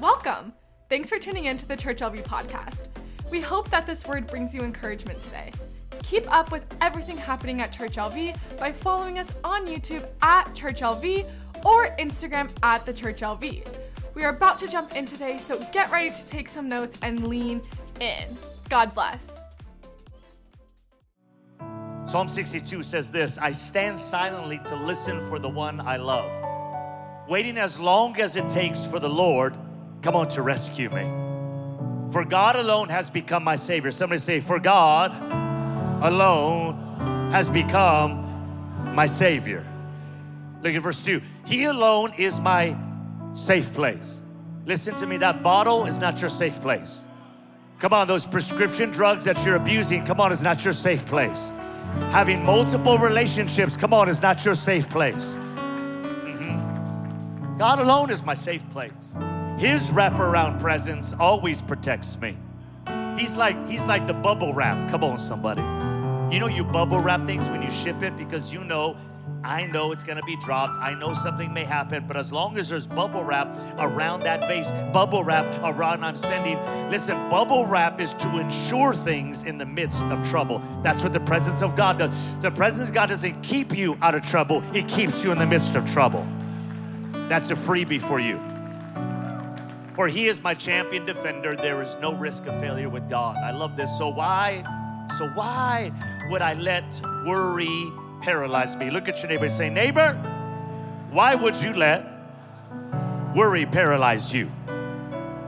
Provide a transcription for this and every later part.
Welcome! Thanks for tuning in to the Church LV podcast. We hope that this word brings you encouragement today. Keep up with everything happening at Church LV by following us on YouTube at Church LV or Instagram at the Church LV. We are about to jump in today, so get ready to take some notes and lean in. God bless. Psalm 62 says this I stand silently to listen for the one I love, waiting as long as it takes for the Lord, come on, to rescue me. For God alone has become my Savior. Somebody say, For God alone has become my Savior. Look at verse 2. He alone is my safe place. Listen to me, that bottle is not your safe place. Come on, those prescription drugs that you're abusing, come on, is not your safe place. Having multiple relationships, come on, is not your safe place. Mhm. God alone is my safe place. His wraparound presence always protects me. He's like he's like the bubble wrap. Come on, somebody. You know you bubble wrap things when you ship it because you know I know it's gonna be dropped. I know something may happen, but as long as there's bubble wrap around that vase, bubble wrap around I'm sending, listen, bubble wrap is to ensure things in the midst of trouble. That's what the presence of God does. The presence of God doesn't keep you out of trouble, it keeps you in the midst of trouble. That's a freebie for you. For he is my champion defender, there is no risk of failure with God. I love this. So why? So why would I let worry paralyze me? Look at your neighbor and say, neighbor, why would you let worry paralyze you?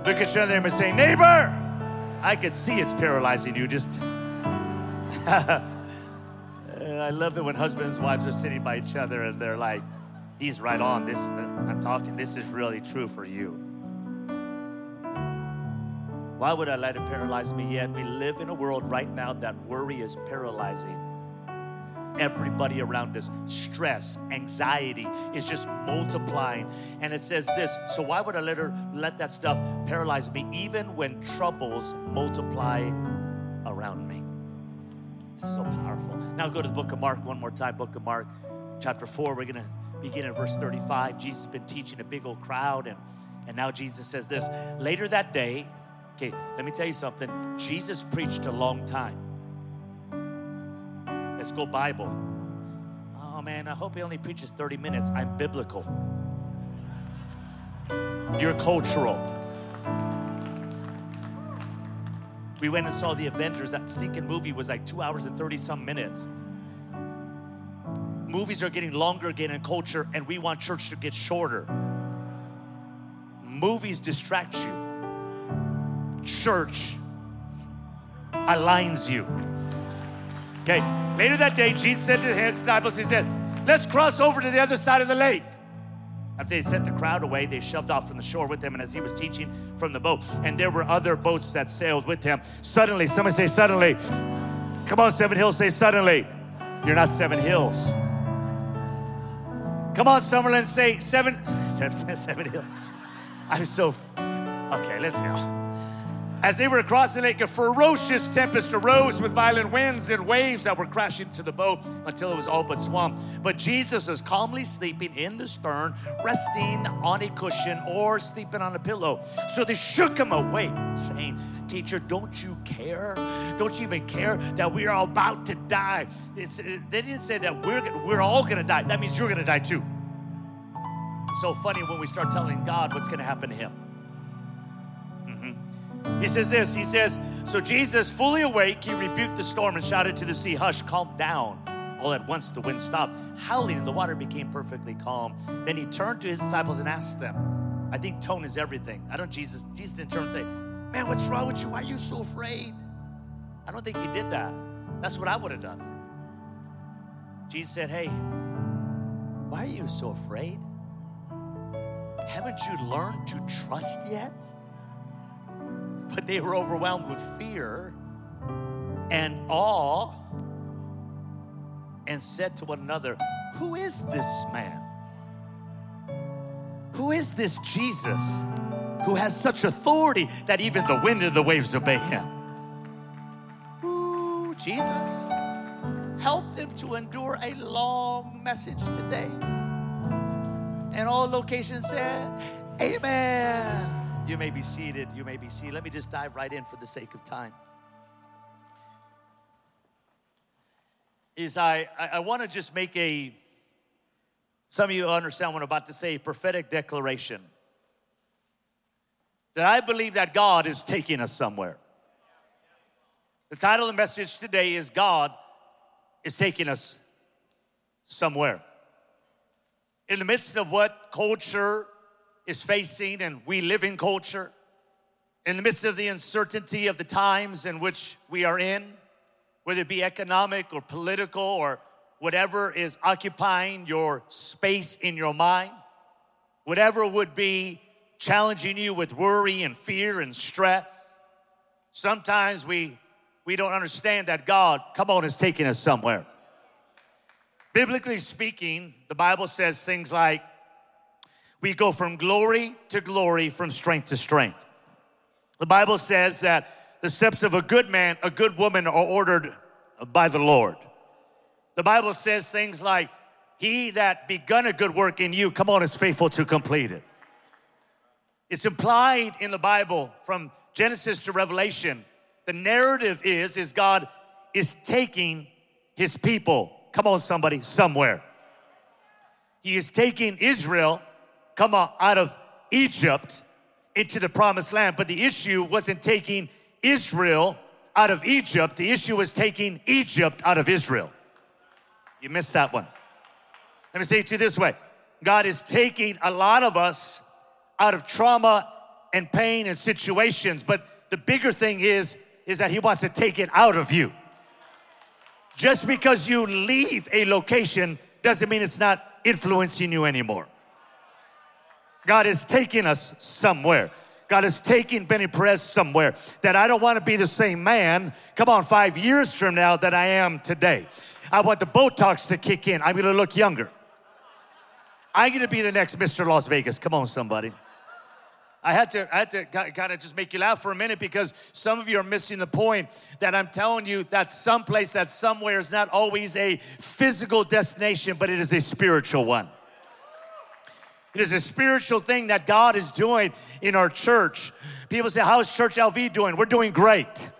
Look at your neighbor and say, neighbor, I could see it's paralyzing you. Just I love it when husbands and wives are sitting by each other and they're like, he's right on. This I'm talking, this is really true for you. Why would I let it paralyze me yet? We live in a world right now that worry is paralyzing everybody around us. Stress, anxiety is just multiplying. And it says this, so why would I let her let that stuff paralyze me even when troubles multiply around me? It's so powerful. Now go to the book of Mark one more time, book of Mark, chapter 4. We're gonna begin in verse 35. Jesus has been teaching a big old crowd, and, and now Jesus says this. Later that day, okay, let me tell you something. Jesus preached a long time. Let's go Bible. Oh man, I hope he only preaches 30 minutes. I'm biblical. You're cultural. We went and saw the Avengers. That stinking movie was like two hours and 30 some minutes. Movies are getting longer again in culture, and we want church to get shorter. Movies distract you, church aligns you. Okay, later that day, Jesus said to his disciples, He said, Let's cross over to the other side of the lake. After they sent the crowd away, they shoved off from the shore with him, and as he was teaching from the boat, and there were other boats that sailed with him. Suddenly, somebody say, Suddenly. Come on, Seven Hills, say, Suddenly. You're not Seven Hills. Come on, Summerlin, say, Seven, seven, seven Hills. I'm so, okay, let's go. As they were crossing the lake, a ferocious tempest arose with violent winds and waves that were crashing into the boat until it was all but swamped. But Jesus was calmly sleeping in the stern, resting on a cushion or sleeping on a pillow. So they shook him awake, saying, Teacher, don't you care? Don't you even care that we are about to die? It's, uh, they didn't say that we're, we're all gonna die. That means you're gonna die too. It's so funny when we start telling God what's gonna happen to him. He says this He says, So Jesus, fully awake, he rebuked the storm and shouted to the sea, Hush, calm down. All at once the wind stopped, howling, and the water became perfectly calm. Then he turned to his disciples and asked them, I think tone is everything. I don't Jesus, Jesus didn't turn and say, Man, what's wrong with you? Why are you so afraid? I don't think he did that. That's what I would have done. Jesus said, Hey, why are you so afraid? Haven't you learned to trust yet? But they were overwhelmed with fear and awe and said to one another, Who is this man? Who is this Jesus who has such authority that even the wind and the waves obey him? Ooh, Jesus help them to endure a long message today. And all locations said, Amen. You may be seated. You may be seated. Let me just dive right in for the sake of time. Is I I, I want to just make a some of you understand what I'm about to say, prophetic declaration. That I believe that God is taking us somewhere. The title of the message today is God is taking us somewhere. In the midst of what culture is facing, and we live in culture, in the midst of the uncertainty of the times in which we are in, whether it be economic or political or whatever is occupying your space in your mind, whatever would be challenging you with worry and fear and stress. Sometimes we we don't understand that God, come on, is taking us somewhere. Biblically speaking, the Bible says things like we go from glory to glory, from strength to strength. The Bible says that the steps of a good man, a good woman are ordered by the Lord. The Bible says things like, He that begun a good work in you, come on, is faithful to complete it. It's implied in the Bible from Genesis to Revelation. The narrative is, is God is taking his people, come on, somebody, somewhere. He is taking Israel come out of Egypt into the promised land. But the issue wasn't taking Israel out of Egypt, the issue was taking Egypt out of Israel. You missed that one. Let me say it to you this way God is taking a lot of us out of trauma and pain and situations, but the bigger thing is, is that He wants to take it out of you. Just because you leave a location doesn't mean it's not influencing you anymore. God is taking us somewhere. God is taking Benny Perez somewhere that I don't want to be the same man, come on, five years from now that I am today. I want the Botox to kick in. I'm going to look younger. I'm going to be the next Mr. Las Vegas. Come on, somebody. I had to, I had to kind of just make you laugh for a minute because some of you are missing the point that I'm telling you that someplace, that somewhere is not always a physical destination, but it is a spiritual one. It is a spiritual thing that God is doing in our church. People say, How's Church LV doing? We're doing great.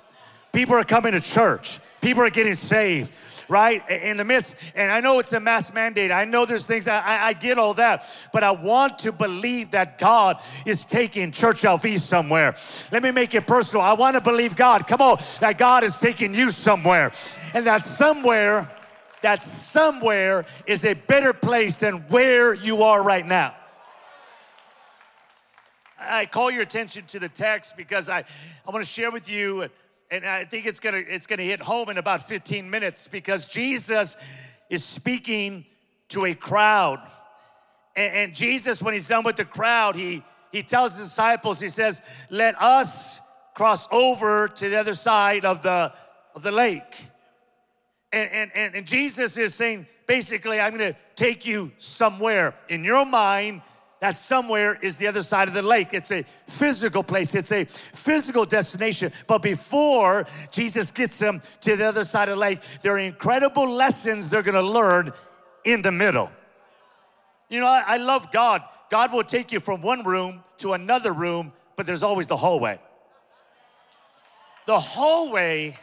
People are coming to church, people are getting saved, right? In the midst, and I know it's a mass mandate. I know there's things, I, I get all that, but I want to believe that God is taking Church LV somewhere. Let me make it personal. I want to believe God, come on, that God is taking you somewhere, and that somewhere, that somewhere is a better place than where you are right now. I call your attention to the text because I, I want to share with you, and I think it's gonna it's gonna hit home in about 15 minutes because Jesus is speaking to a crowd. And, and Jesus, when he's done with the crowd, he he tells the disciples, he says, Let us cross over to the other side of the of the lake. And, and, and, and Jesus is saying, basically, I'm gonna take you somewhere in your mind that somewhere is the other side of the lake. It's a physical place, it's a physical destination. But before Jesus gets them to the other side of the lake, there are incredible lessons they're gonna learn in the middle. You know, I, I love God. God will take you from one room to another room, but there's always the hallway. The hallway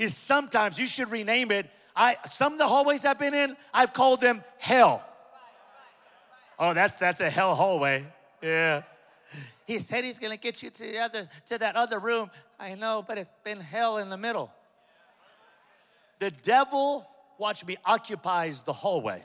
is sometimes, you should rename it. I some of the hallways I've been in, I've called them hell. Oh, that's that's a hell hallway. Yeah. He said he's gonna get you to the other to that other room. I know, but it's been hell in the middle. The devil, watch me, occupies the hallway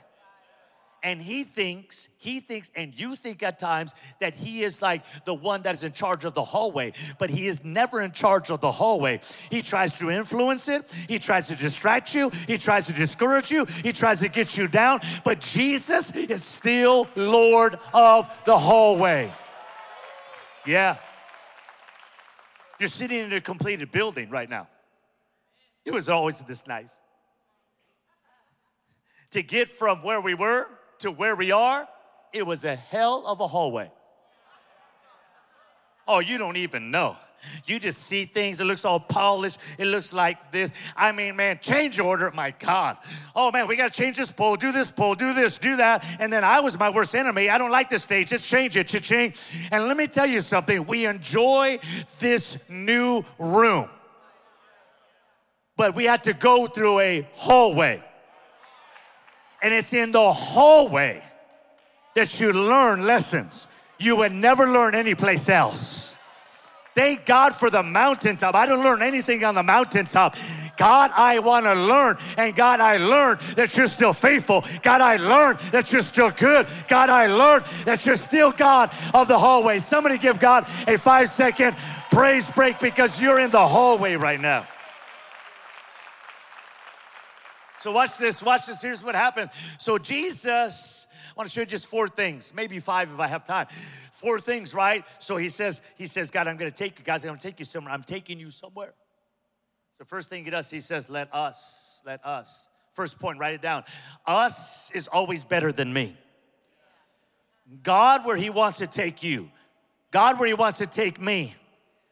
and he thinks, he thinks, and you think at times that he is like the one that is in charge of the hallway, but he is never in charge of the hallway. He tries to influence it, he tries to distract you, he tries to discourage you, he tries to get you down, but Jesus is still Lord of the hallway. Yeah. You're sitting in a completed building right now. It was always this nice. To get from where we were to where we are, it was a hell of a hallway. Oh, you don't even know. You just see things, it looks all polished, it looks like this. I mean, man, change order, my God. Oh man, we gotta change this pole, do this pole, do this, do that. And then I was my worst enemy. I don't like this stage, just change it, cha-ching. And let me tell you something, we enjoy this new room. But we had to go through a hallway. And it's in the hallway that you learn lessons you would never learn anyplace else. Thank God for the mountaintop. I don't learn anything on the mountaintop. God, I want to learn. And God, I learned that you're still faithful. God, I learned that you're still good. God, I learned that you're still God of the hallway. Somebody give God a five second praise break because you're in the hallway right now. So, watch this, watch this. Here's what happened. So, Jesus I want to show you just four things, maybe five if I have time. Four things, right? So he says, he says, God, I'm to take you, guys, I'm to take you somewhere. I'm taking you somewhere. So first thing he does, he says, let us, let us. First point, write it down. Us is always better than me. God, where he wants to take you. God, where he wants to take me.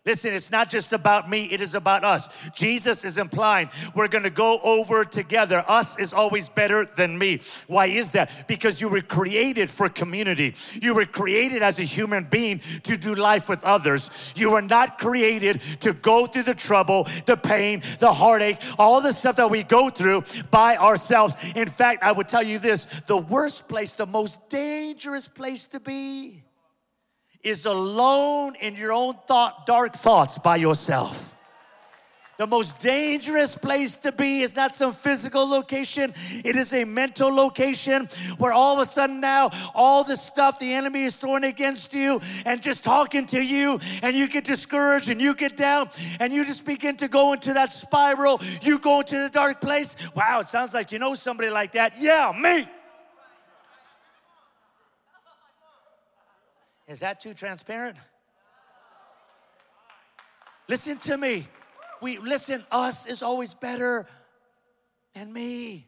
Listen, it's not just about me, it is about us. Jesus is implying we're gonna go over together. Us is always better than me. Why is that? Because you were created for community. You were created as a human being to do life with others. You were not created to go through the trouble, the pain, the heartache, all the stuff that we go through by ourselves. In fact, I would tell you this the worst place, the most dangerous place to be is alone in your own thought, dark thoughts by yourself. The most dangerous place to be is not some physical location, it is a mental location where all of a sudden now all the stuff the enemy is throwing against you and just talking to you, and you get discouraged and you get down and you just begin to go into that spiral. You go into the dark place. Wow, it sounds like you know somebody like that. Yeah, me. Is that too transparent? Listen to me. We listen, us is always better than me.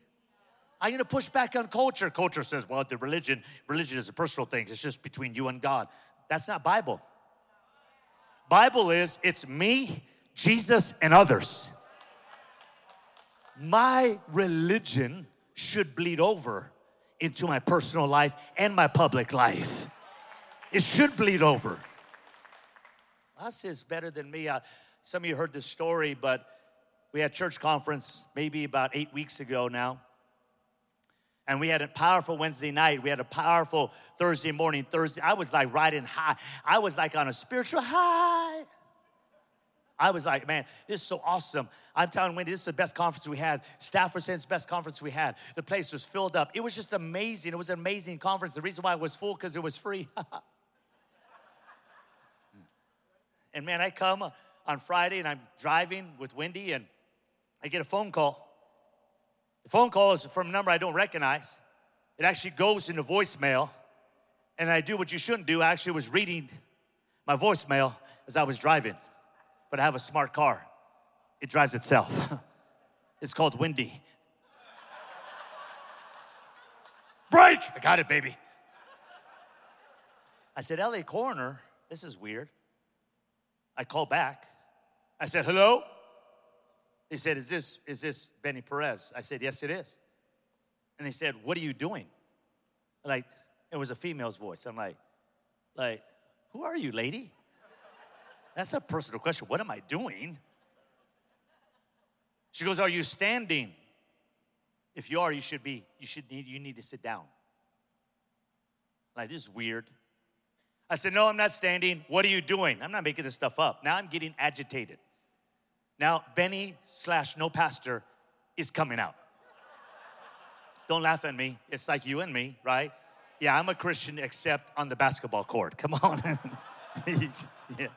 I'm gonna push back on culture. Culture says, well, the religion, religion is a personal thing. It's just between you and God. That's not Bible. Bible is it's me, Jesus, and others. My religion should bleed over into my personal life and my public life. It should bleed over. Us is better than me. Some of you heard this story, but we had church conference maybe about eight weeks ago now. And we had a powerful Wednesday night. We had a powerful Thursday morning. Thursday, I was like riding high. I was like on a spiritual high. I was like, man, this is so awesome. I'm telling Wendy, this is the best conference we had. Staff were saying it's the best conference we had. The place was filled up. It was just amazing. It was an amazing conference. The reason why it was full, because it was free. And man, I come on Friday and I'm driving with Wendy and I get a phone call. The phone call is from a number I don't recognize. It actually goes into voicemail. And I do what you shouldn't do. I actually was reading my voicemail as I was driving. But I have a smart car, it drives itself. it's called Wendy. Brake! I got it, baby. I said, LA Coroner, this is weird. I called back. I said, hello? He said, is this, is this Benny Perez? I said, yes, it is. And they said, what are you doing? Like, it was a female's voice. I'm like, like, who are you, lady? That's a personal question. What am I doing? She goes, Are you standing? If you are, you should be, you should need, you need to sit down. Like, this is weird. I said, No, I'm not standing. What are you doing? I'm not making this stuff up. Now I'm getting agitated. Now, Benny slash no pastor is coming out. Don't laugh at me. It's like you and me, right? Yeah, I'm a Christian except on the basketball court. Come on. yeah,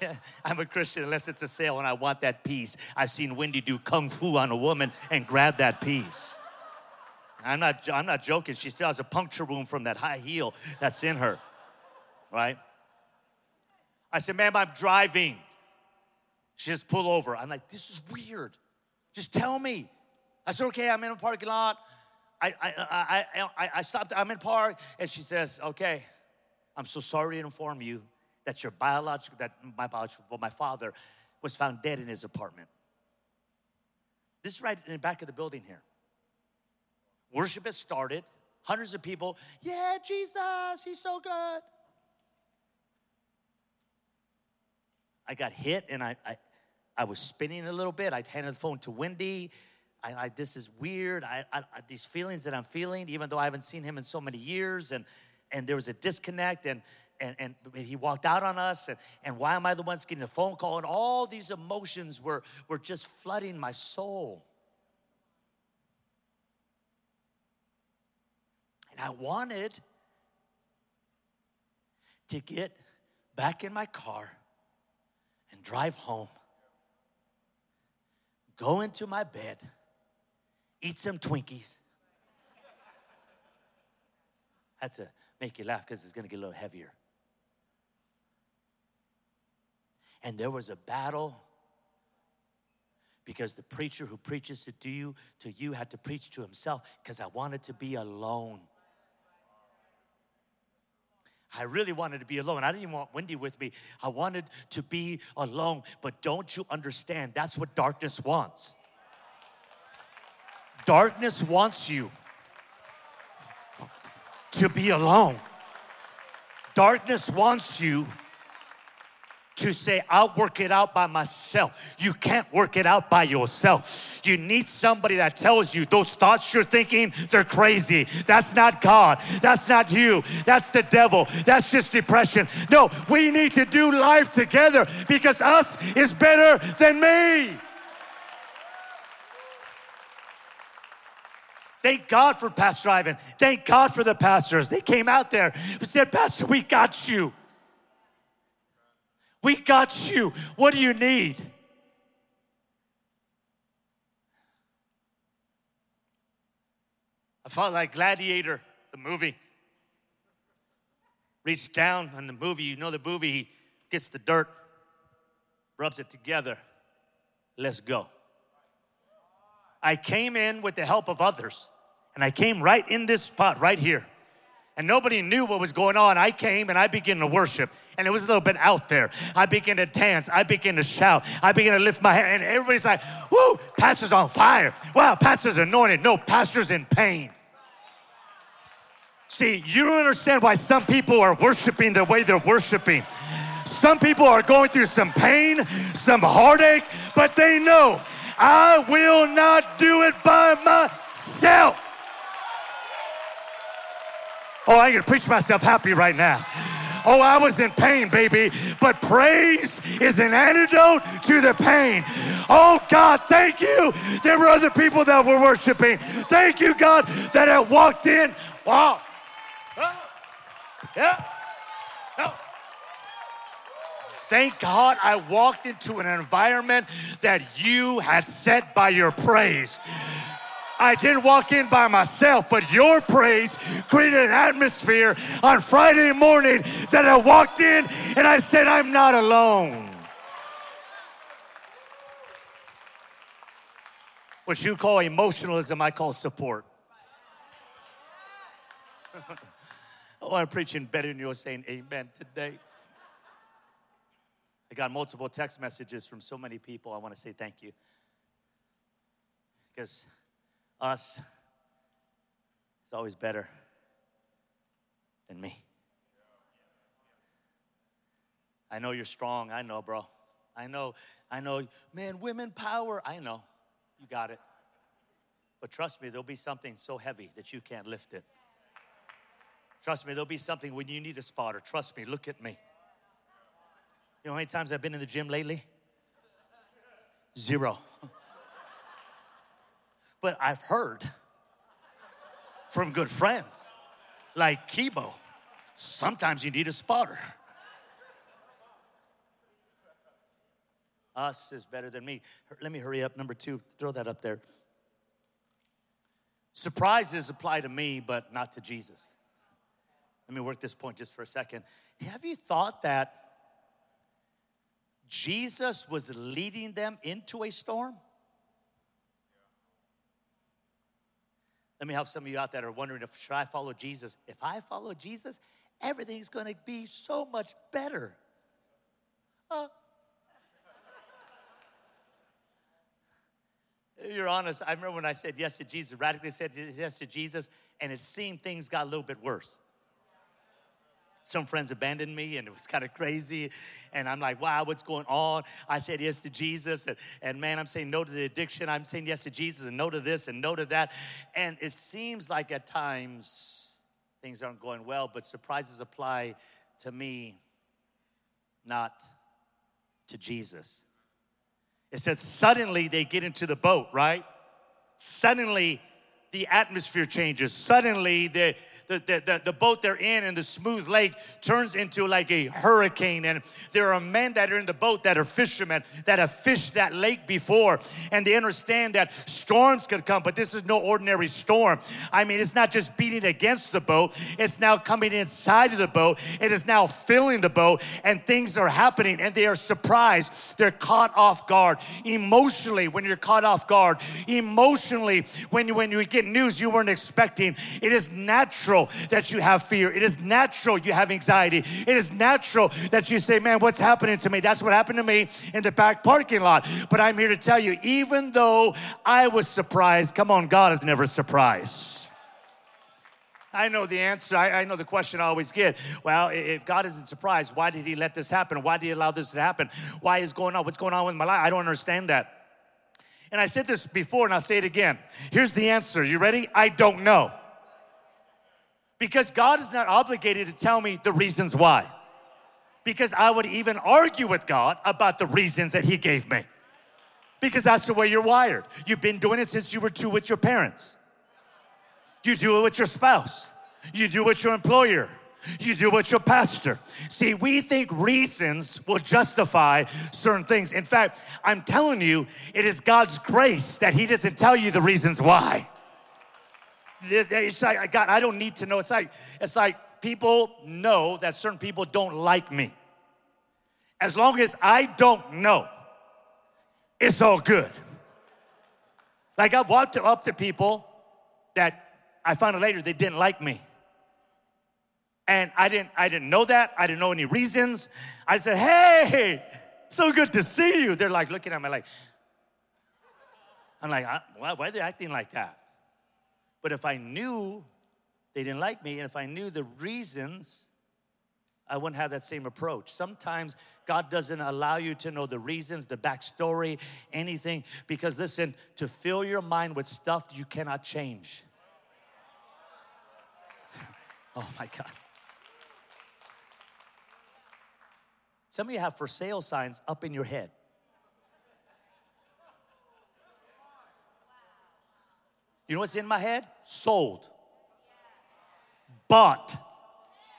yeah, I'm a Christian unless it's a sale and I want that piece. I've seen Wendy do kung fu on a woman and grab that piece. I'm not, I'm not joking. She still has a puncture wound from that high heel that's in her right? I said, ma'am, I'm driving. She just pull over. I'm like, this is weird. Just tell me. I said, okay, I'm in a parking lot. I, I, I, I, I stopped, I'm in park. And she says, okay, I'm so sorry to inform you that your biological, that my biological, well, my father was found dead in his apartment. This is right in the back of the building here. Worship has started. Hundreds of people, yeah, Jesus, he's so good. I got hit and I, I, I was spinning a little bit. I handed the phone to Wendy. I, I this is weird. I, I, these feelings that I'm feeling, even though I haven't seen him in so many years, and and there was a disconnect, and and, and he walked out on us, and, and why am I the ones getting the phone call? And all these emotions were were just flooding my soul. And I wanted to get back in my car drive home, go into my bed, eat some Twinkies. Had to make you laugh because it's gonna get a little heavier. And there was a battle because the preacher who preaches to you to you had to preach to himself because I wanted to be alone. I really wanted to be alone. I didn't even want Wendy with me. I wanted to be alone. But don't you understand? That's what darkness wants. Darkness wants you to be alone. Darkness wants you to say, I'll work it out by myself. You can't work it out by yourself. You need somebody that tells you those thoughts you're thinking, they're crazy. That's not God. That's not you. That's the devil. That's just depression. No, we need to do life together because us is better than me. Thank God for Pastor Ivan. Thank God for the pastors. They came out there and said, Pastor, we got you. We got you. What do you need? I felt like Gladiator, the movie. Reached down in the movie, you know the movie, he gets the dirt, rubs it together. Let's go. I came in with the help of others, and I came right in this spot right here and nobody knew what was going on. I came and I began to worship, and it was a little bit out there. I began to dance, I began to shout, I began to lift my hand, and everybody's like, Woo, Pastor's on fire. Wow, Pastor's anointed. No, Pastor's in pain. See, you don't understand why some people are worshiping the way they're worshiping. Some people are going through some pain, some heartache, but they know I will not do it by myself. Oh, I can preach myself happy right now. Oh, I was in pain, baby, but praise is an antidote to the pain. Oh, God, thank you. There were other people that were worshiping. Thank you, God, that I walked in. Wow. Oh. Yeah. No. Thank God I walked into an environment that you had set by your praise. I didn't walk in by myself, but your praise created an atmosphere on Friday morning that I walked in and I said, I'm not alone. What you call emotionalism, I call support. oh, I'm preaching better than you're saying amen today. I got multiple text messages from so many people. I want to say thank you. Because us is always better than me. I know you're strong. I know, bro. I know, I know, man, women power. I know. You got it. But trust me, there'll be something so heavy that you can't lift it. Trust me, there'll be something when you need a spotter. Trust me, look at me. You know how many times I've been in the gym lately? Zero. But I've heard from good friends like Kibo, sometimes you need a spotter. Us is better than me. Let me hurry up. Number two, throw that up there. Surprises apply to me, but not to Jesus. Let me work this point just for a second. Have you thought that Jesus was leading them into a storm? Let me help some of you out that are wondering if should I follow Jesus? If I follow Jesus, everything's going to be so much better. You're honest. I remember when I said yes to Jesus, radically said yes to Jesus, and it seemed things got a little bit worse. Some friends abandoned me, and it was kind of crazy. And I'm like, wow, what's going on? I said yes to Jesus, and, and man, I'm saying no to the addiction. I'm saying yes to Jesus, and no to this, and no to that. And it seems like at times things aren't going well, but surprises apply to me, not to Jesus. It said, suddenly they get into the boat, right? Suddenly the atmosphere changes. Suddenly the, the, the, the, boat they're in in the smooth lake turns into like a hurricane. And there are men that are in the boat that are fishermen that have fished that lake before. And they understand that storms could come, but this is no ordinary storm. I mean, it's not just beating against the boat, it's now coming inside of the boat. It is now filling the boat, and things are happening, and they are surprised. They're caught off guard. Emotionally, when you're caught off guard, emotionally, when you, when you get news you weren't expecting, it is natural natural that you have fear. It is natural you have anxiety. It is natural that you say, Man, what's happening to me? That's what happened to me in the back parking lot. But I'm here to tell you, even though I was surprised, come on, God is never surprised. I know the answer. I, I, know the question I always get. Well, if God isn't surprised, why did He let this happen? Why did He allow this to happen? Why is going on? What's going on with my life? I don't understand that. And I said this before, and I'll say it again. Here's the answer. You ready? I don't know. Because God is not obligated to tell me the reasons why. Because I would even argue with God about the reasons that He gave me. Because that's the way you're wired. You've been doing it since you were two with your parents. You do it with your spouse. You do it with your employer. You do it with your pastor. See, we think reasons will justify certain things. In fact, I'm telling you, it is God's grace that He doesn't tell you the reasons why. It's like, God, I don't need to know. It's like, it's like people know that certain people don't like me. As long as I don't know, it's all good. Like I've walked up to people that I found out later they didn't like me. And I didn't, I didn't know that. I didn't know any reasons. I said, hey, so good to see you. They're like looking at me like, I'm like, why, why are they acting like that? But if I knew they didn't like me, and if I knew the reasons, I wouldn't have that same approach. Sometimes God doesn't allow you to know the reasons, the backstory, anything, because listen, to fill your mind with stuff you cannot change. oh my God. Some of you have for sale signs up in your head. You know what's in my head? Sold. Bought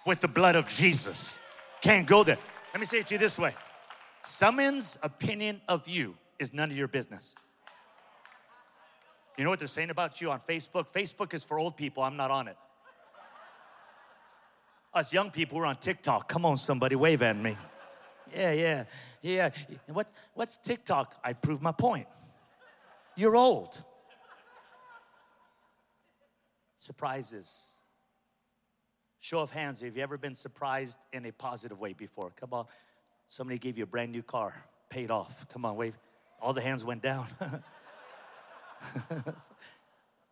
with the blood of Jesus. Can't go there. Let me say it to you this way someone's opinion of you is none of your business. You know what they're saying about you on Facebook? Facebook is for old people, I'm not on it. Us young people, we're on TikTok. Come on, somebody, wave at me. Yeah, yeah, yeah. What, what's TikTok? I prove my point. You're old surprises. Show of hands, have you ever been surprised in a positive way before? Come on. Somebody gave you a brand new car, paid off. Come on, wave. All the hands went down.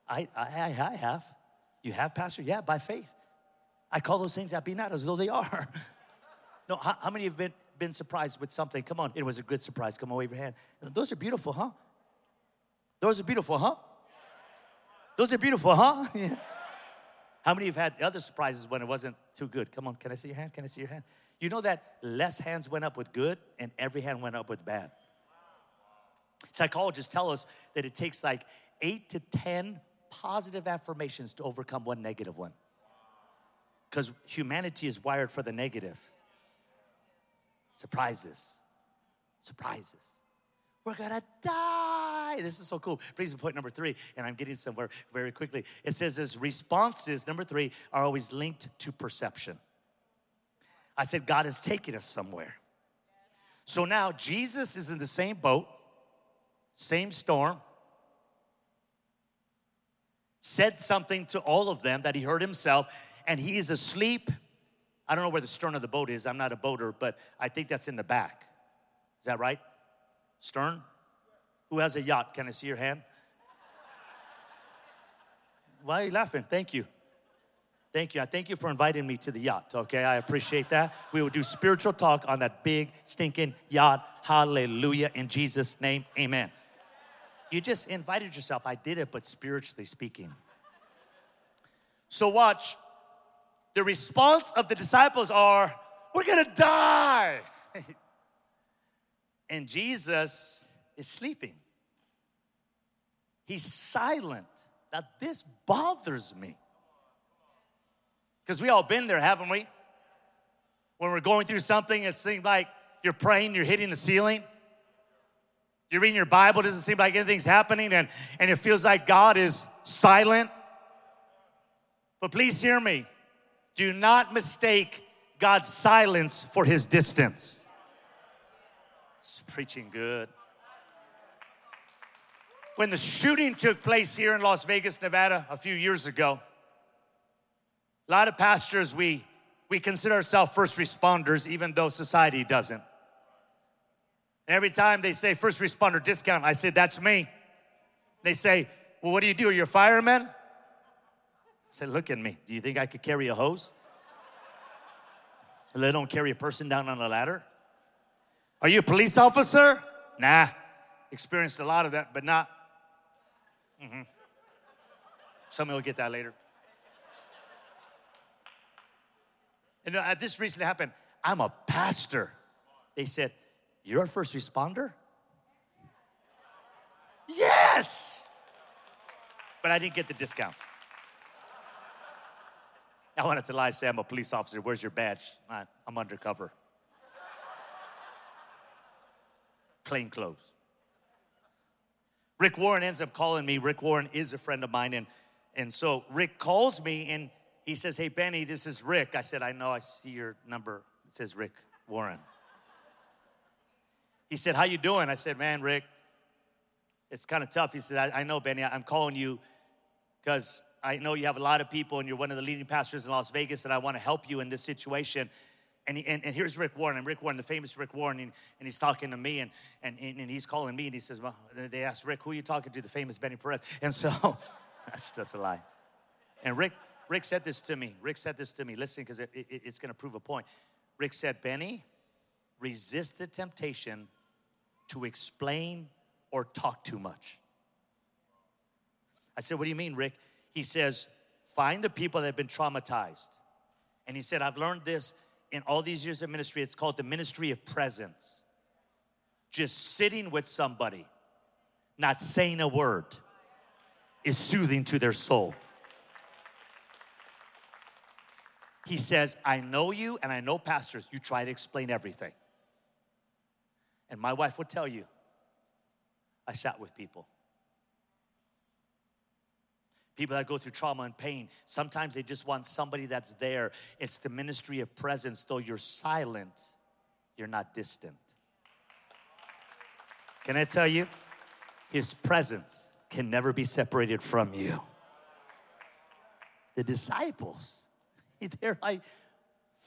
I, I, I have. You have, Pastor? Yeah, by faith. I call those things that be not as though they are. no, how, how many have been, been surprised with something? Come on, it was a good surprise. Come on, wave your hand. Those are beautiful, huh? Those are beautiful, huh? Those are beautiful, huh? How many have had other surprises when it wasn't too good? Come on, can I see your hand? Can I see your hand? You know that less hands went up with good and every hand went up with bad. Psychologists tell us that it takes like eight to 10 positive affirmations to overcome one negative one. Because humanity is wired for the negative. Surprises. Surprises. We're gonna die. This is so cool. Brings me point number three, and I'm getting somewhere very quickly. It says this responses, number three, are always linked to perception. I said, God is taking us somewhere. So now Jesus is in the same boat, same storm, said something to all of them that he heard himself, and he is asleep. I don't know where the stern of the boat is. I'm not a boater, but I think that's in the back. Is that right? Stern? Who has a yacht? Can I see your hand? Why are you laughing? Thank you. Thank you. I thank you for inviting me to the yacht, okay? I appreciate that. We will do spiritual talk on that big, stinking yacht. Hallelujah. In Jesus' name, amen. You just invited yourself. I did it, but spiritually speaking. So, watch. The response of the disciples are, We're gonna die. and Jesus is sleeping. He's silent. Now, this bothers me. Because we all been there, haven't we? When we're going through something, it seems like you're praying, you're hitting the ceiling. You're reading your Bible, doesn't seem like anything's happening, and, and it feels like God is silent. But please hear me. Do not mistake God's silence for his distance. It's preaching good. When the shooting took place here in Las Vegas, Nevada, a few years ago, a lot of pastors, we, we consider ourselves first responders, even though society doesn't. Every time they say first responder discount, I say, that's me. They say, well, what do you do? Are you a fireman? I said, look at me. Do you think I could carry a hose? They don't carry a person down on a ladder. Are you a police officer? Nah. Experienced a lot of that, but not. Mm-hmm. Somebody will get that later. And uh, this recently happened. I'm a pastor. They said, You're a first responder? Yes! But I didn't get the discount. I wanted to lie, say I'm a police officer. Where's your badge? I'm undercover. Plain clothes. Rick Warren ends up calling me. Rick Warren is a friend of mine. And, and so Rick calls me and he says, Hey, Benny, this is Rick. I said, I know, I see your number. It says Rick Warren. He said, How you doing? I said, Man, Rick, it's kind of tough. He said, I, I know, Benny, I'm calling you because I know you have a lot of people and you're one of the leading pastors in Las Vegas, and I want to help you in this situation. And, he, and, and, here's Rick Warren, and Rick Warren, the famous Rick Warren, and, and he's talking to me, and, and, and he's calling me, and he says, Well, they asked Rick, who are you talking to? The famous Benny Perez. And so, that's just a lie. And Rick, Rick said this to me. Rick said this to me. Listen, because it, it, it's going to prove a point. Rick said, Benny, resist the temptation to explain or talk too much. I said, What do you mean, Rick? He says, Find the people that have been traumatized. And he said, I've learned this in all these years of ministry. It's called the ministry of presence. Just sitting with somebody, not saying a word, is soothing to their soul. He says, I know you and I know pastors, you try to explain everything. And my wife would tell you, I sat with people. People that go through trauma and pain, sometimes they just want somebody that's there. It's the ministry of presence. Though you're silent, you're not distant. Can I tell you? His presence can never be separated from you. The disciples, they're like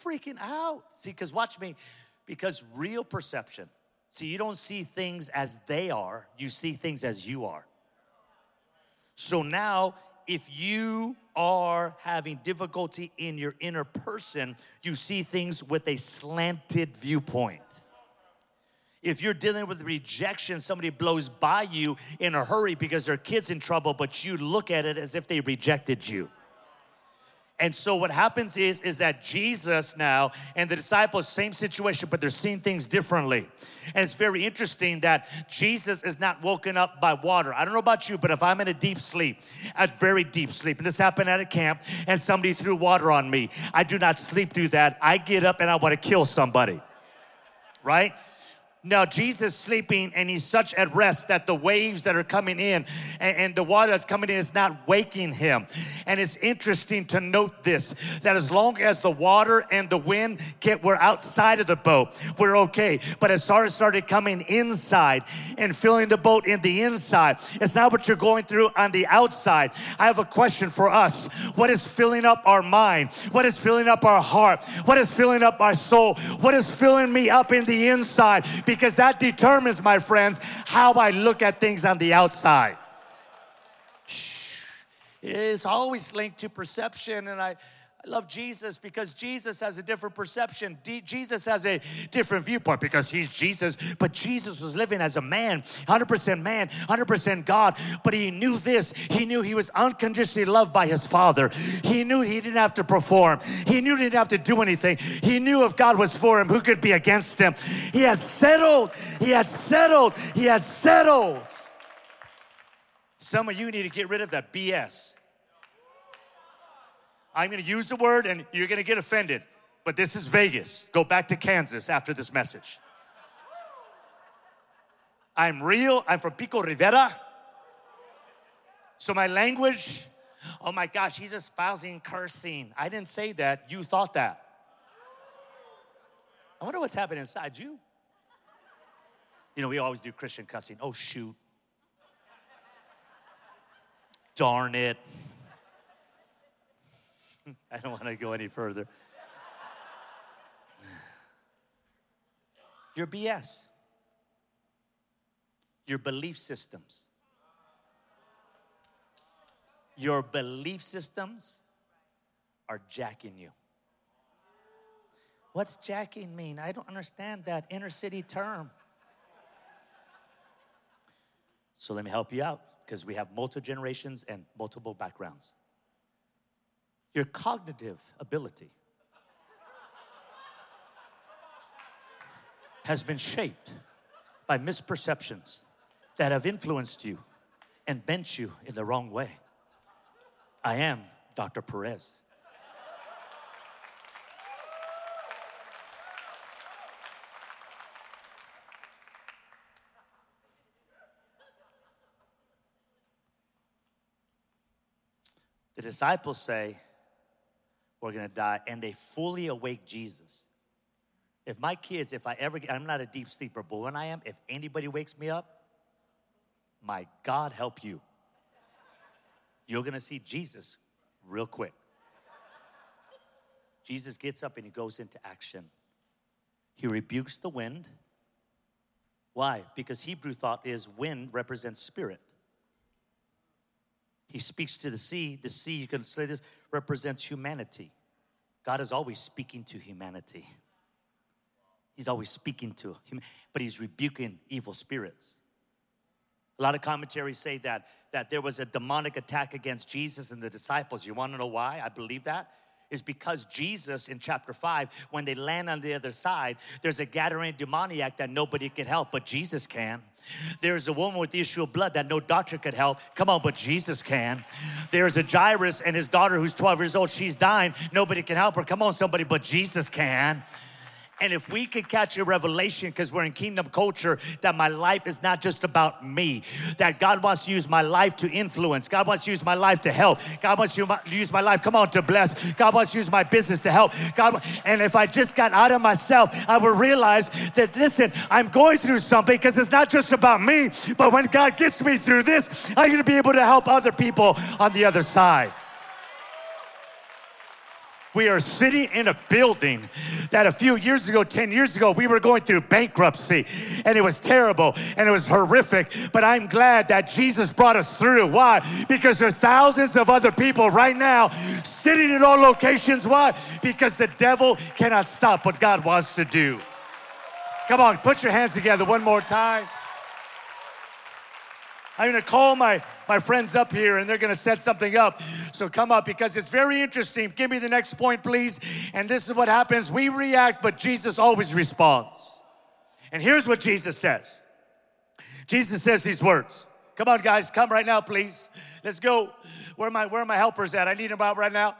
freaking out. See, because watch me, because real perception, see, you don't see things as they are, you see things as you are. So now, if you are having difficulty in your inner person, you see things with a slanted viewpoint. If you're dealing with rejection, somebody blows by you in a hurry because their kid's in trouble, but you look at it as if they rejected you. And so what happens is is that Jesus now and the disciples same situation but they're seeing things differently. And it's very interesting that Jesus is not woken up by water. I don't know about you but if I'm in a deep sleep, a very deep sleep and this happened at a camp and somebody threw water on me, I do not sleep through that. I get up and I want to kill somebody. Right? Now, Jesus is sleeping and he's such at rest that the waves that are coming in and, and, the water that's coming in is not waking him. And it's interesting to note this that as long as the water and the wind get, we're outside of the boat, we're okay. But as SARS started coming inside and filling the boat in the inside, it's not what you're going through on the outside. I have a question for us What is filling up our mind? What is filling up our heart? What is filling up our soul? What is filling me up in the inside? Because that determines, my friends, how I look at things on the outside. It's always linked to perception, and I, I love Jesus because Jesus has a different perception. D- Jesus has a different viewpoint because he's Jesus, but Jesus was living as a man, 100% man, 100% God. But he knew this he knew he was unconditionally loved by his Father. He knew he didn't have to perform, he knew he didn't have to do anything. He knew if God was for him, who could be against him? He had settled, he had settled, he had settled. Some of you need to get rid of that BS. I'm gonna use the word and you're gonna get offended, but this is Vegas. Go back to Kansas after this message. I'm real, I'm from Pico Rivera. So my language, oh my gosh, he's espousing cursing. I didn't say that, you thought that. I wonder what's happening inside you. You know, we always do Christian cussing. Oh, shoot. Darn it. I don't want to go any further. Your BS, your belief systems. Your belief systems are jacking you. What's jacking mean? I don't understand that inner city term. So let me help you out because we have multiple generations and multiple backgrounds your cognitive ability has been shaped by misperceptions that have influenced you and bent you in the wrong way. I am Dr. Perez. The disciples say, we're gonna die, and they fully awake Jesus. If my kids, if I ever get, I'm not a deep sleeper, but when I am, if anybody wakes me up, my God help you. You're gonna see Jesus real quick. Jesus gets up and he goes into action. He rebukes the wind. Why? Because Hebrew thought is wind represents spirit. He speaks to the sea. The sea, you can say this, represents humanity. God is always speaking to humanity. He's always speaking to him, but he's rebuking evil spirits. A lot of commentaries say that, that there was a demonic attack against Jesus and the disciples. You wanna know why? I believe that is because Jesus in chapter 5, when they land on the other side, there's a Gadarene demoniac that nobody can help, but Jesus can. There's a woman with the issue of blood that no doctor could help. Come on, but Jesus can. There's a Jairus and his daughter who's 12 years old. She's dying. Nobody can help her. Come on, somebody, but Jesus can. And if we could catch a revelation, because we're in kingdom culture, that my life is not just about me, that God wants to use my life to influence, God wants to use my life to help, God wants to use my life, come on, to bless, God wants to use my business to help. God, and if I just got out of myself, I would realize that, listen, I'm going through something because it's not just about me, but when God gets me through this, I'm gonna be able to help other people on the other side. We are sitting in a building that a few years ago, 10 years ago, we were going through bankruptcy and it was terrible and it was horrific. But I'm glad that Jesus brought us through. Why? Because there's thousands of other people right now sitting in all locations. Why? Because the devil cannot stop what God wants to do. Come on, put your hands together one more time. I'm gonna call my, my friends up here and they're gonna set something up. So come up because it's very interesting. Give me the next point, please. And this is what happens we react, but Jesus always responds. And here's what Jesus says Jesus says these words. Come on, guys, come right now, please. Let's go. Where are my, where are my helpers at? I need them out right now.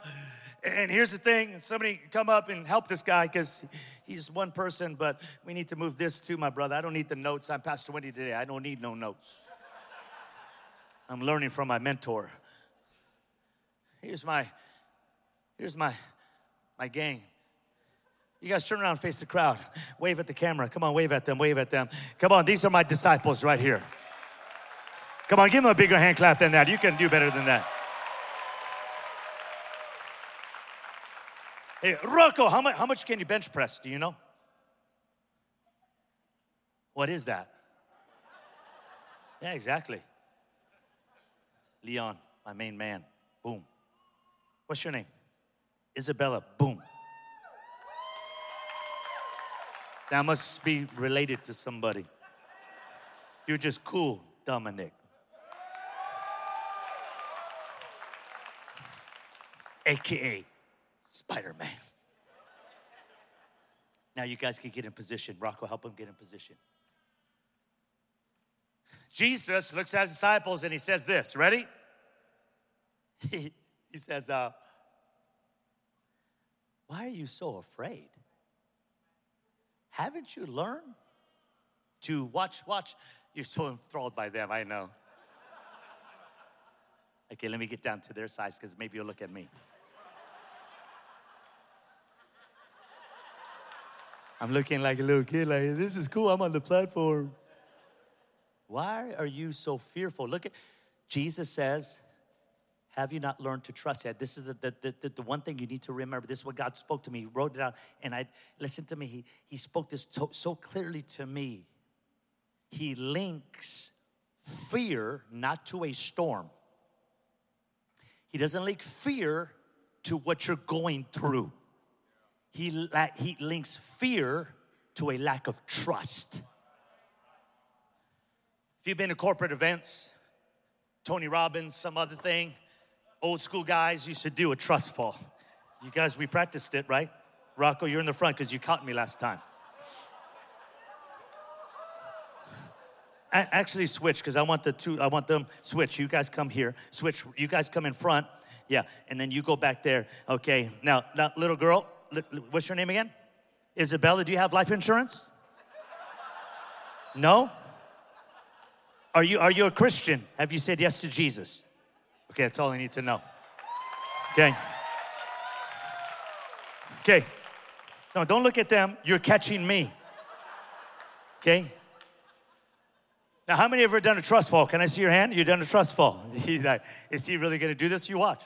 And here's the thing somebody come up and help this guy because he's one person, but we need to move this to my brother. I don't need the notes. I'm Pastor Wendy today. I don't need no notes. I'm learning from my mentor. Here's my, here's my, my gang. You guys turn around, face the crowd, wave at the camera. Come on, wave at them, wave at them. Come on, these are my disciples right here. Come on, give them a bigger hand clap than that. You can do better than that. Hey, Rocco, how much, how much can you bench press? Do you know? What is that? Yeah, exactly. Leon, my main man. Boom. What's your name? Isabella. Boom. That must be related to somebody. You're just cool, Dominic. AKA Spider Man. Now you guys can get in position. Rocco, help him get in position. Jesus looks at his disciples and he says this, ready? He, he says, uh, Why are you so afraid? Haven't you learned to watch, watch? You're so enthralled by them, I know. Okay, let me get down to their size because maybe you'll look at me. I'm looking like a little kid, like, this is cool, I'm on the platform. Why are you so fearful? Look at Jesus says, Have you not learned to trust yet? This is the, the, the, the, one thing you need to remember. This is what God spoke to me. He wrote it out, and I listen to me. He, he spoke this so, so clearly to me. He links fear not to a storm. He doesn't link fear to what you're going through he, he links fear to a lack of trust. If you've been to corporate events, Tony Robbins, some other thing, old school guys used to do a trust fall. You guys, we practiced it, right? Rocco, you're in the front because you caught me last time. I actually switch because I want the two, I want them switch. You guys come here, switch. You guys come in front, yeah, and then you go back there. Okay, now, now little girl, what's your name again? Isabella, do you have life insurance? No? Are you, are you a Christian? Have you said yes to Jesus? Okay, that's all I need to know. Okay. Okay. No, don't look at them. You're catching me. Okay? Now, how many have ever done a trust fall? Can I see your hand? You've done a trust fall. He's like, is he really gonna do this? You watch.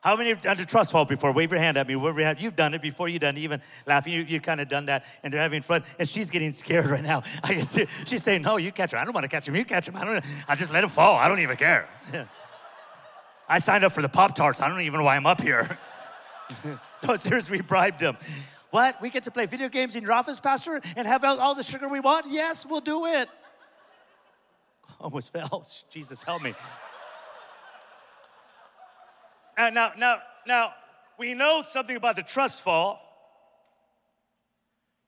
How many have done a trust fall before? Wave your hand at me. You've done it before. You've done it, even laughing. You, have kind of done that, and they're having fun. And she's getting scared right now. I she's saying, "No, you catch him. I don't want to catch him. You catch him. I don't. I just let him fall. I don't even care. I signed up for the Pop Tarts. I don't even know why I'm up here. no, seriously, we bribed him. What? We get to play video games in your office, Pastor, and have all the sugar we want? Yes, we'll do it. Almost fell. Jesus, help me. Now, now, now, now, we know something about the trust fall.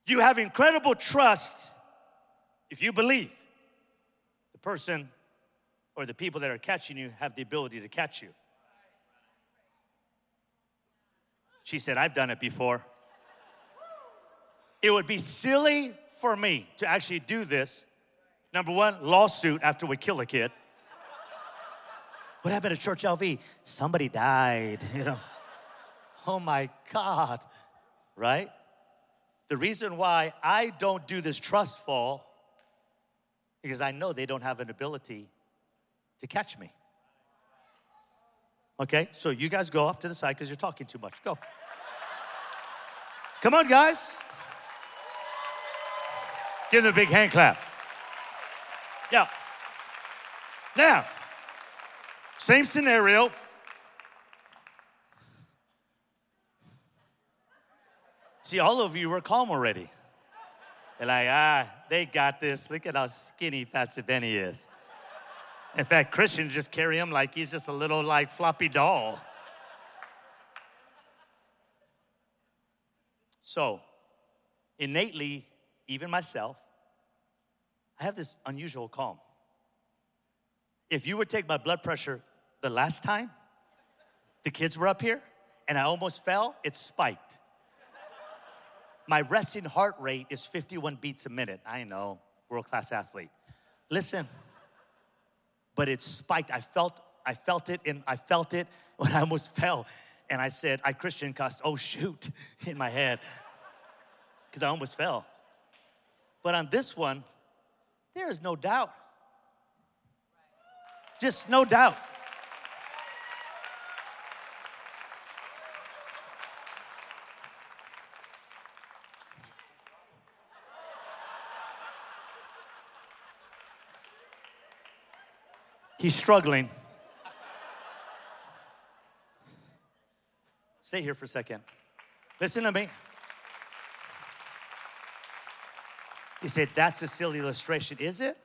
You have incredible trust if you believe the person or the people that are catching you have the ability to catch you. She said, I've done it before. It would be silly for me to actually do this. Number one, lawsuit after we kill a kid. What happened at Church LV? Somebody died, you know. Oh my God, right? The reason why I don't do this trust fall because I know they don't have an ability to catch me. Okay, so you guys go off to the side because you're talking too much. Go. Come on, guys. Give them a big hand clap. Yeah. Now, same scenario. See, all of you were calm already. They're like, ah, they got this. Look at how skinny Pastor Benny is. In fact, Christians just carry him like he's just a little like floppy doll. So, innately, even myself, I have this unusual calm. If you would take my blood pressure the last time the kids were up here and I almost fell, it spiked. My resting heart rate is 51 beats a minute. I know, world class athlete. Listen, but it spiked. I felt, I felt it, and I felt it when I almost fell. And I said, I Christian cussed, oh shoot, in my head, because I almost fell. But on this one, there is no doubt. Just no doubt. He's struggling. Stay here for a second. Listen to me. He said, That's a silly illustration. Is it?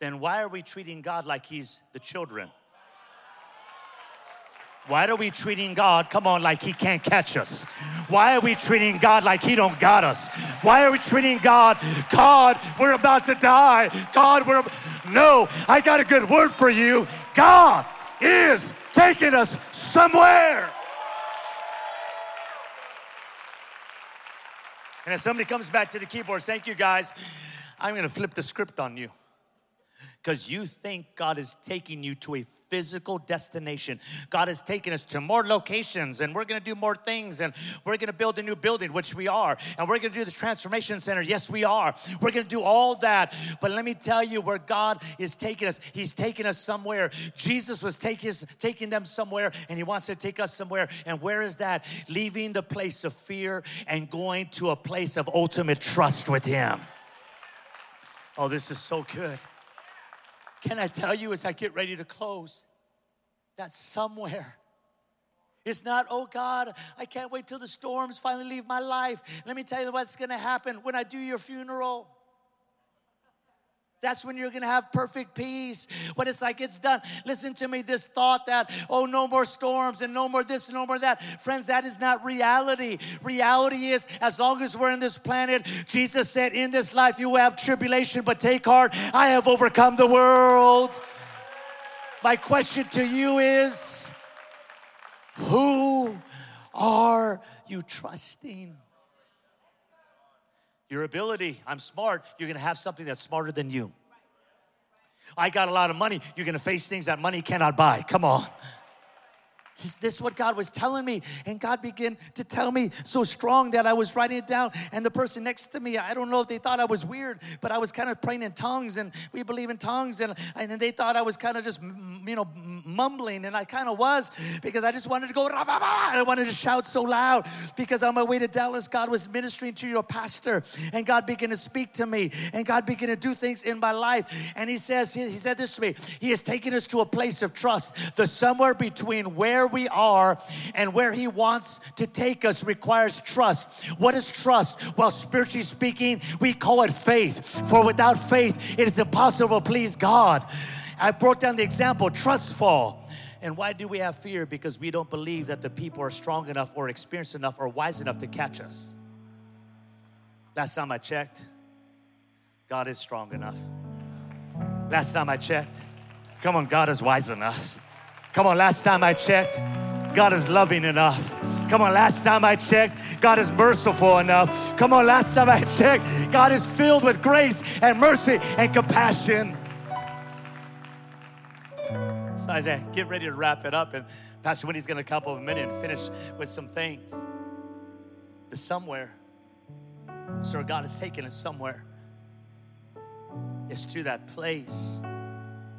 Then why are we treating God like He's the children? Why are we treating God, come on, like he can't catch us? Why are we treating God like he don't got us? Why are we treating God, God, we're about to die. God, we're, no, I got a good word for you. God is taking us somewhere. And as somebody comes back to the keyboard, thank you guys, I'm gonna flip the script on you because you think God is taking you to a physical destination. God is taking us to more locations and we're gonna do more things and we're gonna build a new building, which we are, and we're gonna do the transformation center. Yes, we are. We're gonna do all that. But let me tell you where God is taking us. He's taking us somewhere. Jesus was taking, taking them somewhere and He wants to take us somewhere. And where is that? Leaving the place of fear and going to a place of ultimate trust with Him. Oh, this is so good. Can I tell you as I get ready to close that somewhere it's not, oh God, I can't wait till the storms finally leave my life. Let me tell you what's gonna happen when I do your funeral. That's when you're gonna have perfect peace. When it's like it's done. Listen to me, this thought that, oh, no more storms and no more this and no more that. Friends, that is not reality. Reality is, as long as we're in this planet, Jesus said, in this life you will have tribulation, but take heart, I have overcome the world. My question to you is, who are you trusting? Your ability, I'm smart, you're gonna have something that's smarter than you. I got a lot of money, you're gonna face things that money cannot buy. Come on. This, is what God was telling me. And God began to tell me so strong that I was writing it down. And the person next to me, I don't know if they thought I was weird, but I was kind of praying in tongues and we believe in tongues. And, and they thought I was kind of just, you know, mumbling. And I kind of was because I just wanted to go, I wanted to shout so loud because on my way to Dallas, God was ministering to your pastor. And God began to speak to me. And God began to do things in my life. And He says, He, he said this to me He is taking us to a place of trust. The somewhere between where where we are and where He wants to take us requires trust. What is trust? Well, spiritually speaking, we call it faith. For without faith, it is impossible to please God. I brought down the example trust fall. And why do we have fear? Because we don't believe that the people are strong enough or experienced enough or wise enough to catch us. Last time I checked, God is strong enough. Last time I checked, come on, God is wise enough. Come on, last time I checked, God is loving enough. Come on, last time I checked, God is merciful enough. Come on, last time I checked, God is filled with grace and mercy and compassion. So as get ready to wrap it up, and Pastor Wendy's gonna come up a minute and finish with some things. The somewhere, sir, God has taken us somewhere. It's to that place.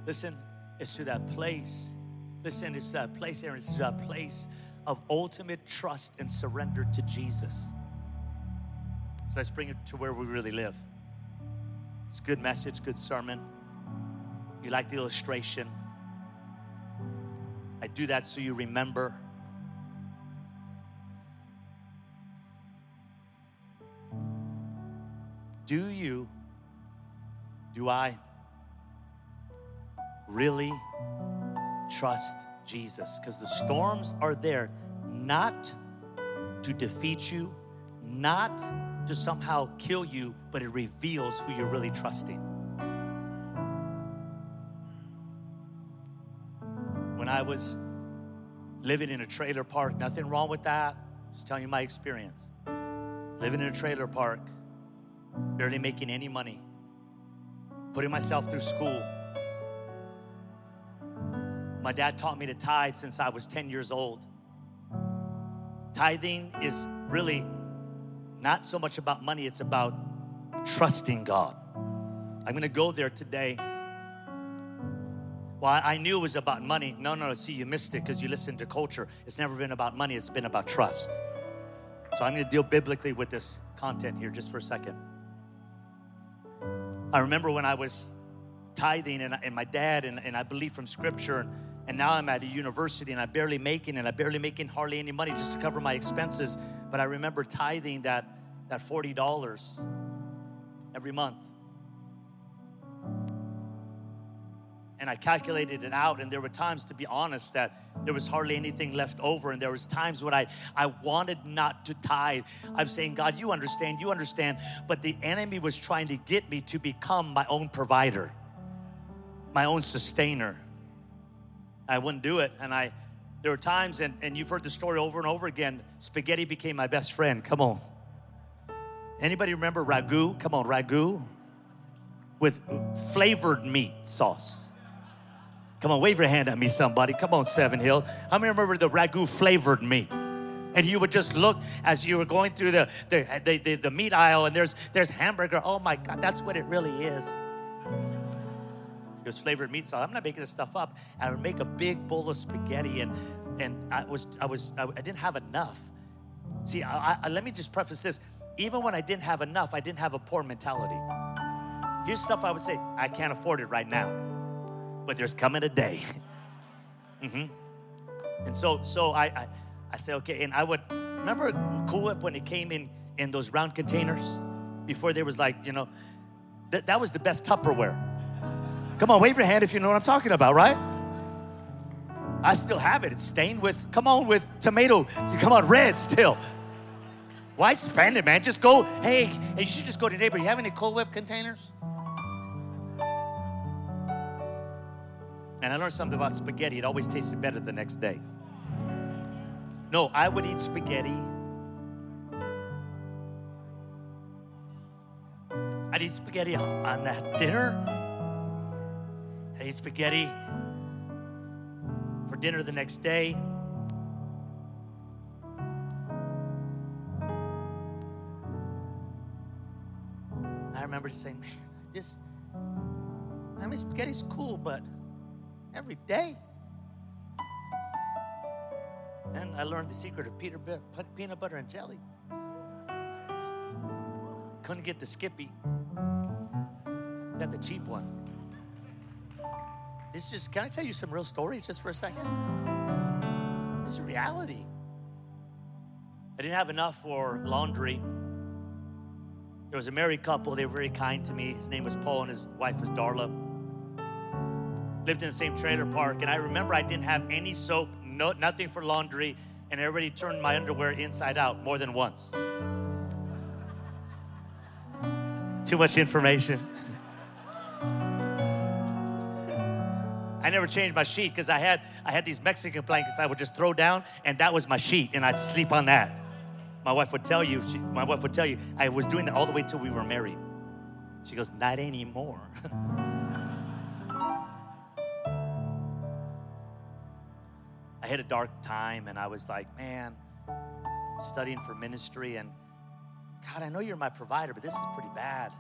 Listen, it's to that place Listen, it's a place, Aaron, it's a place of ultimate trust and surrender to Jesus. So let's bring it to where we really live. It's a good message, good sermon. You like the illustration. I do that so you remember. Do you, do I really trust Jesus because the storms are there not to defeat you, not to somehow kill you, but it reveals who you're really trusting. When I was living in a trailer park, nothing wrong with that. Just telling you my experience. Living in a trailer park, barely making any money, putting myself through school my dad taught me to tithe since I was 10 years old. Tithing is really not so much about money, it's about trusting God. I'm gonna go there today. Well, I knew it was about money. No, no, see, you missed it because you listened to culture. It's never been about money, it's been about trust. So I'm gonna deal biblically with this content here just for a second. I remember when I was tithing and, and my dad, and, and I believe from scripture. And, and now I'm at a university and I'm barely making, and I'm barely making hardly any money just to cover my expenses. But I remember tithing that, that $40 every month. and I calculated it out and there were times to be honest that there was hardly anything left over and there was times when I I wanted not to tithe. I'm saying God, you understand, you understand, but the enemy was trying to get me to become my own provider. My own sustainer. I wouldn't do it and I there were times and, and you've heard the story over and over again spaghetti became my best friend. Come on. Anybody remember ragu? Come on, ragu with flavored meat sauce. Come on, wave your hand at me, somebody. Come on, Seven Hill. I remember the ragu flavored meat. And you would just look as you were going through the, the, the, the, the meat aisle and there's, there's hamburger. Oh my God, that's what it really is. Was flavored meat sauce. I'm not making this stuff up. I would make a big bowl of spaghetti and, and I was, I was, I, I didn't have enough. See, I, I, let me just preface this. Even when I didn't have enough, I didn't have a poor mentality. Here's stuff I would say, I can't afford it right now but there's coming a day. mm-hmm. And so, so I, I, I say, okay, and I would remember Cool Whip when it came in in those round containers before there was like, you know, that, that was the best Tupperware. Come on, wave your hand if you know what I'm talking about, right? I still have it. It's stained with, come on, with tomato, come on, red still. Why spend it, man? Just go, hey, you should just go to neighbor. You have any Cool Whip containers? And I learned something about spaghetti. It always tasted better the next day. No, I would eat spaghetti. I'd eat spaghetti on that dinner. I'd spaghetti for dinner the next day. I remember saying, man, this, I mean, spaghetti's cool, but every day. And I learned the secret of Peter, peanut butter and jelly. Couldn't get the Skippy. Got the cheap one. This is just, can I tell you some real stories just for a second? This is reality. I didn't have enough for laundry. There was a married couple, they were very kind to me. His name was Paul and his wife was Darla lived in the same trailer park, and I remember I didn't have any soap, no, nothing for laundry, and already turned my underwear inside out more than once. Too much information. I never changed my sheet because I had I had these Mexican blankets I would just throw down, and that was my sheet, and I'd sleep on that. My wife would tell you, she, my wife would tell you, I was doing that all the way till we were married. She goes, not anymore. I hit a dark time and I was like, man, studying for ministry and God, I know you're my provider, but this is pretty bad.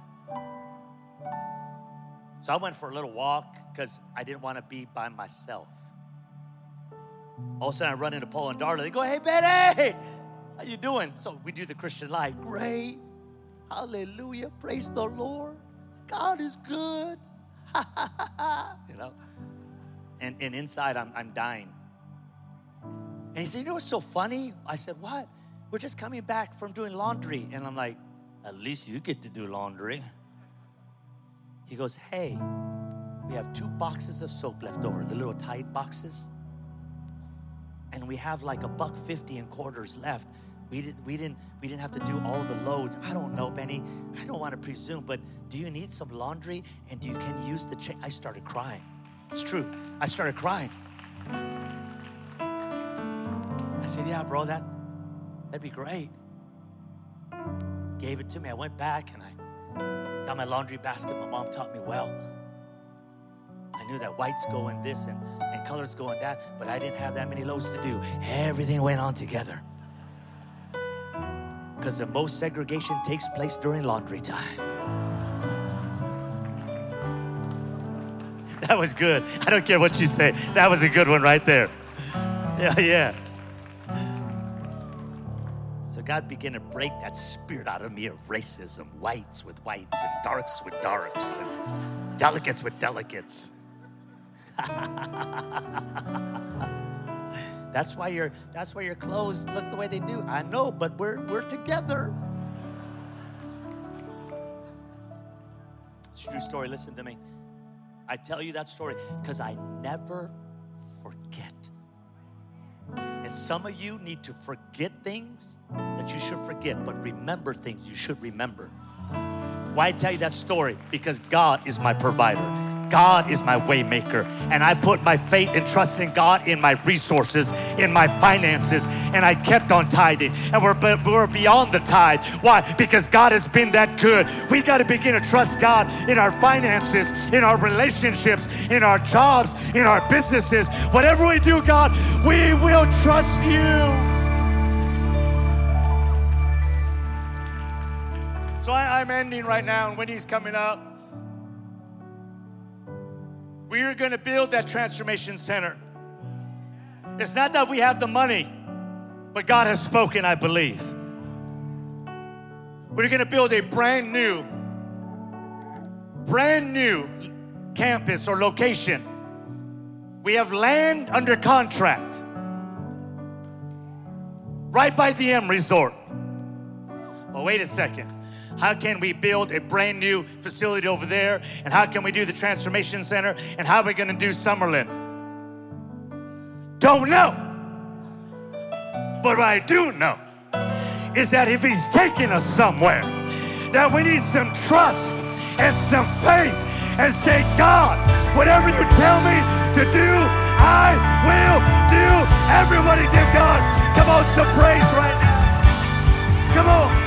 So I went for a little walk because I didn't want to be by myself. All of a sudden, I run into Paul and Darla. They go, "Hey, Benny, how you doing?" So we do the Christian life. Great, Hallelujah, praise the Lord. God is good. you know, and and inside, I'm I'm dying. And he said, You know what's so funny? I said, What? We're just coming back from doing laundry. And I'm like, At least you get to do laundry. He goes, Hey, we have two boxes of soap left over, the little Tide boxes. And we have like a buck fifty in quarters left. We didn't, we didn't, we didn't have to do all the loads. I don't know, Benny. I don't want to presume, but do you need some laundry? And you can use the. I started crying. It's true. I started crying. I said, Yeah, bro, that, that'd be great. Gave it to me. I went back and I got my laundry basket. My mom taught me well. I knew that whites go in this and, and colors go in that, but I didn't have that many loads to do. Everything went on together. Because the most segregation takes place during laundry time. That was good. I don't care what you say. That was a good one right there. Yeah, yeah. God began to break that spirit out of me of racism, whites with whites and darks with darks. And Delegates with delegates. that's why your that's why your clothes look the way they do. I know, but we're we're together. It's a true story. Listen to me. I tell you that story because I never forget. And some of you need to forget things that you should forget, but remember things you should remember. Why I tell you that story? Because God is my provider. God is my waymaker, and I put my faith and trust in God in my resources, in my finances, and I kept on tithing. And we're, we're beyond the tithe. Why? Because God has been that good. We got to begin to trust God in our finances, in our relationships, in our jobs, in our businesses. Whatever we do, God, we will trust you. So I, am ending right now, and Wendy's coming up. We are going to build that transformation center. It's not that we have the money, but God has spoken, I believe. We're going to build a brand new, brand new campus or location. We have land under contract right by the M Resort. Well, wait a second. How can we build a brand new facility over there? And how can we do the transformation center? And how are we going to do Summerlin? Don't know. But what I do know is that if He's taking us somewhere, that we need some trust and some faith and say, God, whatever you tell me to do, I will do. Everybody give God, come on, some praise right now. Come on.